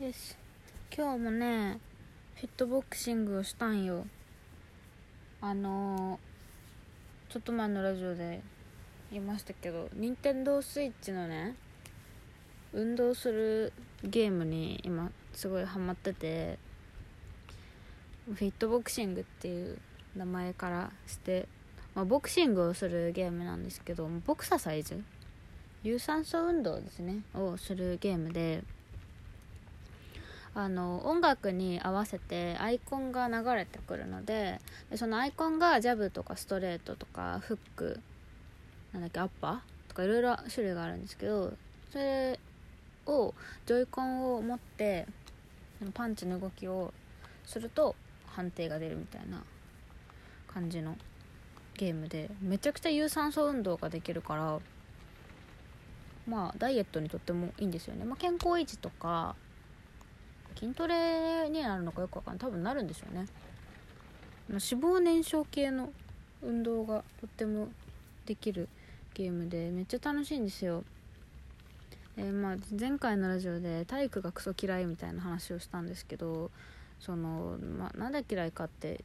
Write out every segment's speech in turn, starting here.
よし。今日もねフィットボクシングをしたんよ。あのー、ちょっと前のラジオで言いましたけど任天堂スイッチのね運動するゲームに今すごいハマっててフィットボクシングっていう名前からしてまあ、ボクシングをするゲームなんですけどボクササイズ？有酸素運動ですねをするゲームであの音楽に合わせてアイコンが流れてくるのででそのアイコンがジャブとかストレートとかフックなんだっけアッパーとかいろいろ種類があるんですけどそれをジョイコンを持ってパンチの動きをすると判定が出るみたいな感じのゲームでめちゃくちゃ有酸素運動ができるからまあダイエットにとってもいいんですよね、まあ、健康維持とか筋トレになるのかよくわかんない。多分なるんでしょうね。脂肪燃焼系の運動がとってもできるゲームでめっちゃ楽しいんですよ。えー、まあ前回のラジオで体育がクソ嫌いみたいな話をしたんですけどその、まあ、なんで嫌いかって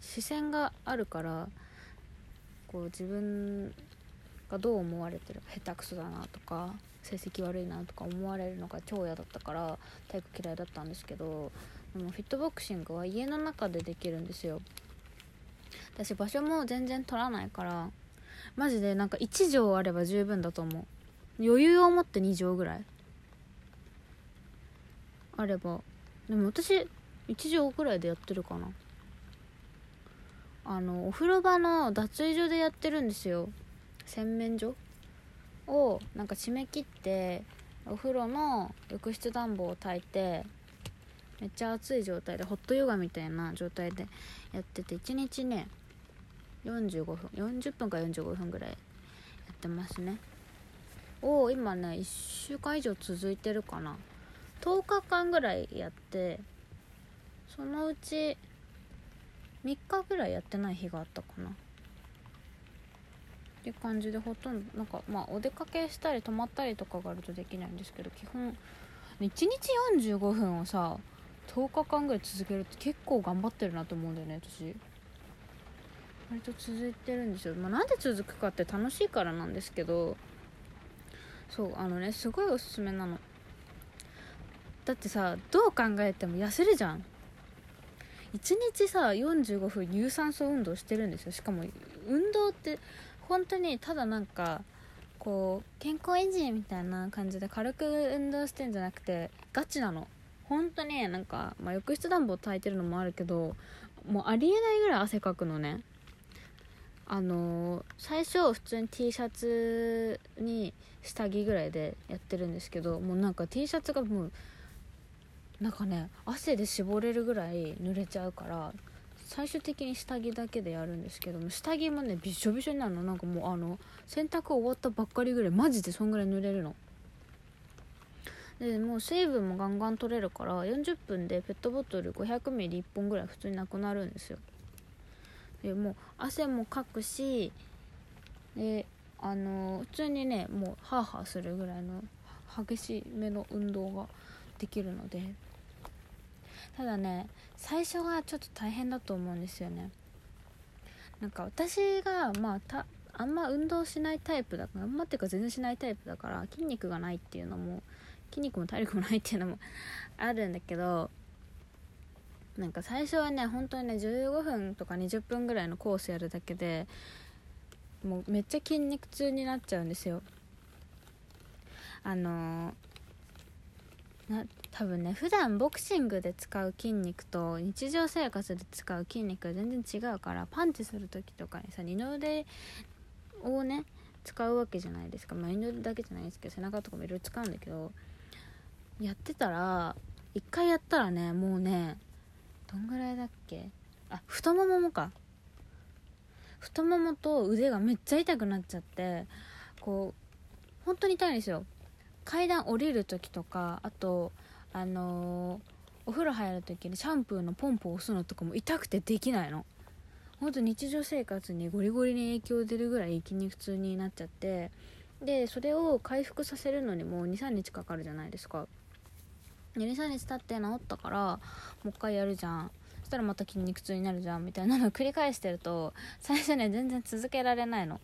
視線があるからこう自分がどう思われてる下手くそだなとか成績悪いなとか思われるのが超嫌だったから体育嫌いだったんですけどでもフィットボクシングは家の中でできるんですよ。私場所も全然取らないからマジでなんか1畳あれば十分だと思う。余裕を持って2畳ぐらい。あれば。でも私1畳ぐらいでやってるかな。あのお風呂場の脱衣所でやってるんですよ。洗面所。をなんか締め切ってお風呂の浴室暖房を焚いてめっちゃ暑い状態でホットヨガみたいな状態でやってて1日ね45分40分か45分ぐらいやってますね。を今ね1週間以上続いてるかな。10日間ぐらいやってそのうち3日ぐらいやってない日があったかな。っていう感じでほとんどなんかまあお出かけしたり泊まったりとかがあるとできないんですけど基本1日45分をさ10日間ぐらい続けるって結構頑張ってるなと思うんだよね私。割と続いてるんですよ、まあ、なんで続くかって楽しいからなんですけどそうあのねすごいおすすめなの。だってさどう考えても痩せるじゃん。1日さ45分有酸素運動してるんですよ。しかも運動って本当にただなんかこう健康維持みたいな感じで軽く運動してんじゃなくてガチなの。本当になんか、まあ、浴室暖房焚いてるのもあるけどもうありえないぐらい汗かくのね。あのー、最初普通に T シャツに下着ぐらいでやってるんですけどもうなんか T シャツがもうなんかね汗で絞れるぐらい濡れちゃうから最終的に下着だけでやるんですけども下着もねびしょびしょになるの。なんかもうあの洗濯終わったばっかりぐらいマジでそんぐらい濡れるの。でもう水分もガンガン取れるから40分でペットボトル 500ml1 本ぐらい普通になくなるんですよ。でもう汗もかくしであの普通にねもうハーハーするぐらいの激しめの運動ができるので。ただね最初がちょっと大変だと思うんですよね。なんか私がまあたあんま運動しないタイプだからあんまっていうか全然しないタイプだから筋肉がないっていうのも筋肉も体力もないっていうのも あるんだけどなんか最初はね本当にね15分とか20分ぐらいのコースやるだけでもうめっちゃ筋肉痛になっちゃうんですよ。あのな多分ね普段ボクシングで使う筋肉と日常生活で使う筋肉が全然違うからパンチする時とかにさ二の腕をね使うわけじゃないですか、まあ、二の腕だけじゃないですけど背中とかもいろいろ使うんだけどやってたら一回やったらねもうねどんぐらいだっけ？あ太もももか。太ももと腕がめっちゃ痛くなっちゃってこう本当に痛いんですよ。階段降りる時とかあとあのー、お風呂入る時にシャンプーのポンプを押すのとかも痛くてできないの。ほんと日常生活にゴリゴリに影響出るぐらい筋肉痛になっちゃって。でそれを回復させるのにも23日かかるじゃないですか。23日経って治ったからもう一回やるじゃん。そしたらまた筋肉痛になるじゃんみたいなのを繰り返してると最初ね全然続けられないの。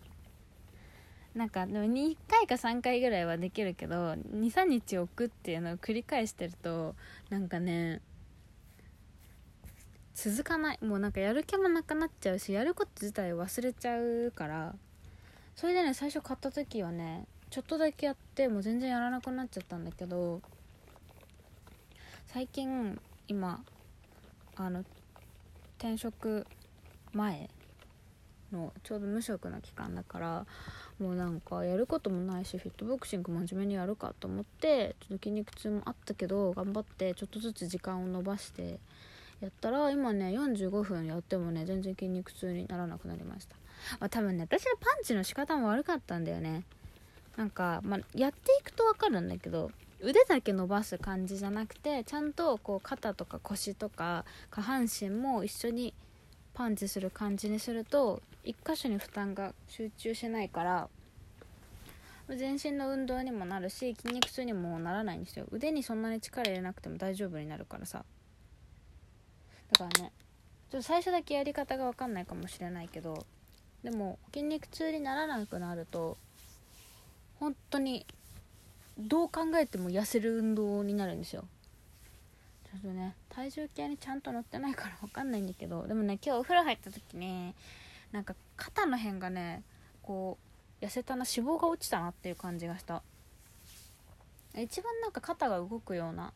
なんかでも2回か3回ぐらいはできるけど23日置くっていうのを繰り返してるとなんかね続かない。もうなんかやる気もなくなっちゃうしやること自体忘れちゃうから。それでね最初買った時はねちょっとだけやってもう全然やらなくなっちゃったんだけど最近今あの転職前のちょうど無職の期間だからもうなんかやることもないしフィットボクシング真面目にやるかと思ってちょっと筋肉痛もあったけど頑張ってちょっとずつ時間を延ばしてやったら今ね45分やってもね全然筋肉痛にならなくなりました、まあ、多分ね私のパンチの仕方も悪かったんだよね。なんか、まあ、やっていくと分かるんだけど腕だけ伸ばす感じじゃなくてちゃんとこう肩とか腰とか下半身も一緒にパンチする感じにすると1箇所に負担が集中しないから全身の運動にもなるし筋肉痛にもならないんですよ。腕にそんなに力入れなくても大丈夫になるからさ。だからねちょっと最初だけやり方が分かんないかもしれないけどでも筋肉痛にならなくなると本当にどう考えても痩せる運動になるんですよ。ちょっとね体重計にちゃんと乗ってないから分かんないんだけどでもね今日お風呂入った時になんか肩の辺がねこう痩せたな脂肪が落ちたなっていう感じがした。一番なんか肩が動くような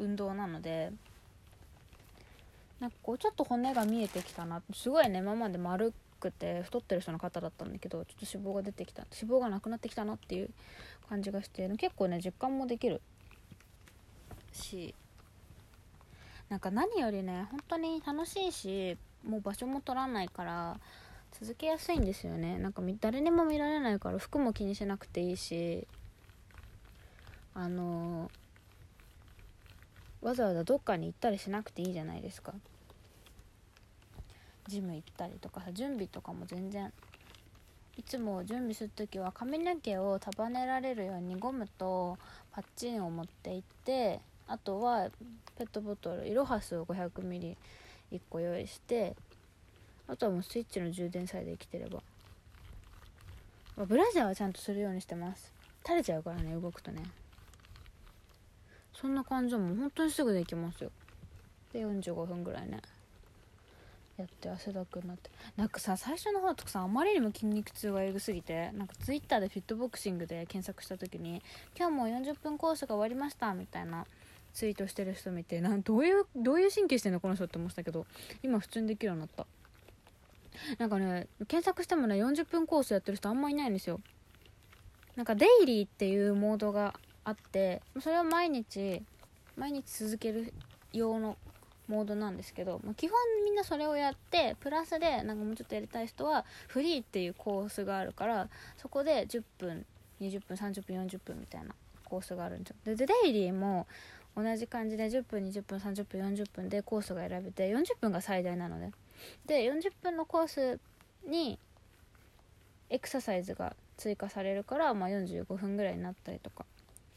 運動なのでなんかこうちょっと骨が見えてきたな。すごいね今まで丸くて太ってる人の方だったんだけどちょっと脂肪が出てきた脂肪がなくなってきたなっていう感じがして結構ね実感もできる。しなんか何よりね本当に楽しいしもう場所も取らないから続けやすいんですよね。なんか誰にも見られないから服も気にしなくていいしあの、わざわざどっかに行ったりしなくていいじゃないですか。ジム行ったりとかさ準備とかも全然いつも準備する時は髪の毛を束ねられるようにゴムとパッチンを持って行ってあとはペットボトルイロハスを 500ml1 個用意してあとはもうスイッチの充電さえできてれば、ま、ブラジャーはちゃんとするようにしてます。垂れちゃうからね動くとね。そんな感じはもう本当にすぐできますよ。で45分ぐらいね。やって汗だくになって。なんかさ最初の方とかさあまりにも筋肉痛がえぐすぎてなんかツイッターでフィットボクシングで検索した時に「今日も40分コースが終わりました」みたいなツイートしてる人見てなんどういうどういう神経してんのこの人って思ってたけど今普通にできるようになった。なんかね検索してもね40分コースやってる人あんまいないんですよ。なんかデイリーっていうモードがあってそれを毎日毎日続ける用のモードなんですけど、まあ、基本みんなそれをやってプラスでなんかもうちょっとやりたい人はフリーっていうコースがあるからそこで10分20分30分40分みたいなコースがあるんですよ。でデイリーも同じ感じで10分20分30分40分でコースが選べて40分が最大なのでで40分のコースにエクササイズが追加されるから、まあ、45分ぐらいになったりとか。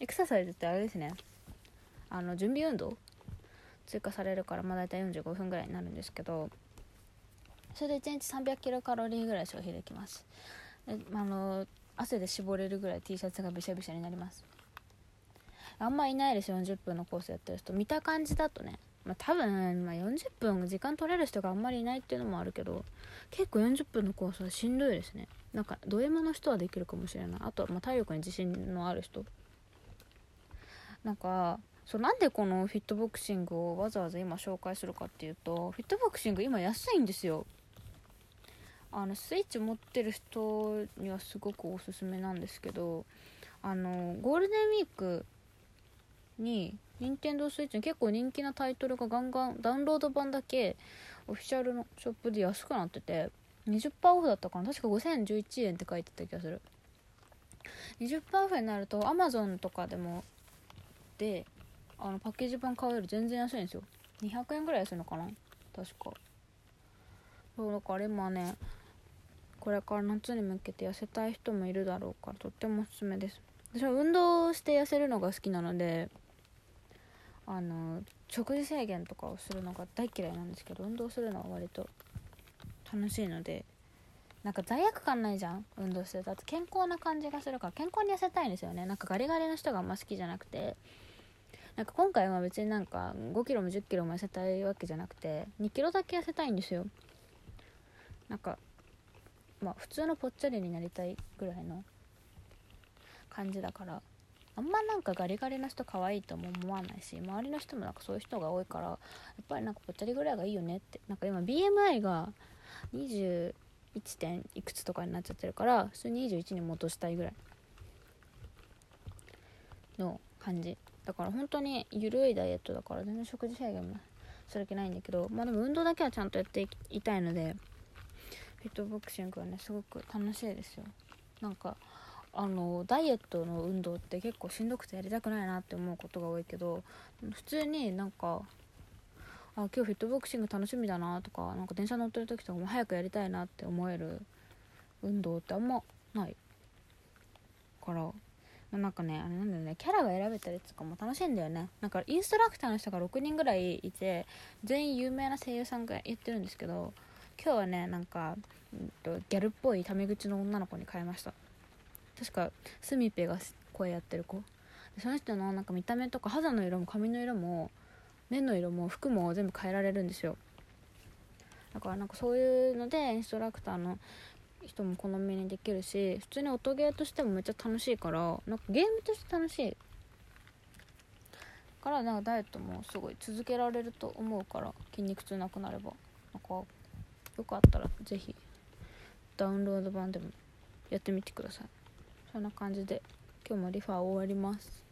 エクササイズってあれですね。あの準備運動追加されるからまあ大体45分ぐらいになるんですけどそれで1日300キロカロリーぐらい消費できます。であの汗で絞れるぐらい T シャツがびしゃびしゃになります。あんまいないです40分のコースやってる人。見た感じだとね。まあ、多分、まあ、40分時間取れる人があんまりいないっていうのもあるけど結構40分のコースはしんどいですね。なんかド M の人はできるかもしれない。あとはま体力に自信のある人。なんかそうなんでこのフィットボクシングをわざわざ今紹介するかっていうとフィットボクシング今安いんですよ。あのスイッチ持ってる人にはすごくおすすめなんですけどあのゴールデンウィークに任天堂スイッチに結構人気なタイトルがガンガンダウンロード版だけオフィシャルのショップで安くなってて20%オフだったかな？確か5011円って書いてた気がする。20%オフになると Amazon とかでもであのパッケージ版買うより全然安いんですよ。200円ぐらい安いのかな？確か。そうだから今ねこれから夏に向けて痩せたい人もいるだろうからとってもおすすめです。私は運動して痩せるのが好きなのであの食事制限とかをするのが大嫌いなんですけど運動するのは割と楽しいのでなんか罪悪感ないじゃん？運動してるとあと健康な感じがするから健康に痩せたいんですよね。なんかガリガリの人があんま好きじゃなくて。なんか今回は別になんか5キロも10キロも痩せたいわけじゃなくて2キロだけ痩せたいんですよ。なんかまあ普通のぽっちゃりになりたいぐらいの感じだから。あんまなんかガリガリの人可愛いとも思わないし周りの人もなんかそういう人が多いからやっぱりなんかぽっちゃりぐらいがいいよねって。なんか今 BMI が21点いくつとかになっちゃってるから普通に21に戻したいぐらいの感じ。だから本当に緩いダイエットだから全然食事制限もする気ないんだけどまあでも運動だけはちゃんとやっていたいのでフィットボクシングはねすごく楽しいですよ。なんかあのダイエットの運動って結構しんどくてやりたくないなって思うことが多いけど普通になんかあ今日フィットボクシング楽しみだなとかなんか電車乗ってる時とかも早くやりたいなって思える運動ってあんまないから。なんかねあれなんだよねキャラが選べたりとかも楽しいんだよね。なんかインストラクターの人が6人ぐらいいて全員有名な声優さんが言ってるんですけど今日はねなんか、ギャルっぽいタメ口の女の子に変えました。確かスミペが声やってる子。その人のなんか見た目とか肌の色も髪の色も目の色も服も全部変えられるんですよ。だからなんかそういうのでインストラクターの人も好みにできるし普通に音ゲーとしてもめっちゃ楽しいからなんかゲームとして楽しいからなんかダイエットもすごい続けられると思うから筋肉痛なくなれば。なんかよかったら是非ダウンロード版でもやってみてください。そんな感じで今日もリファー終わります。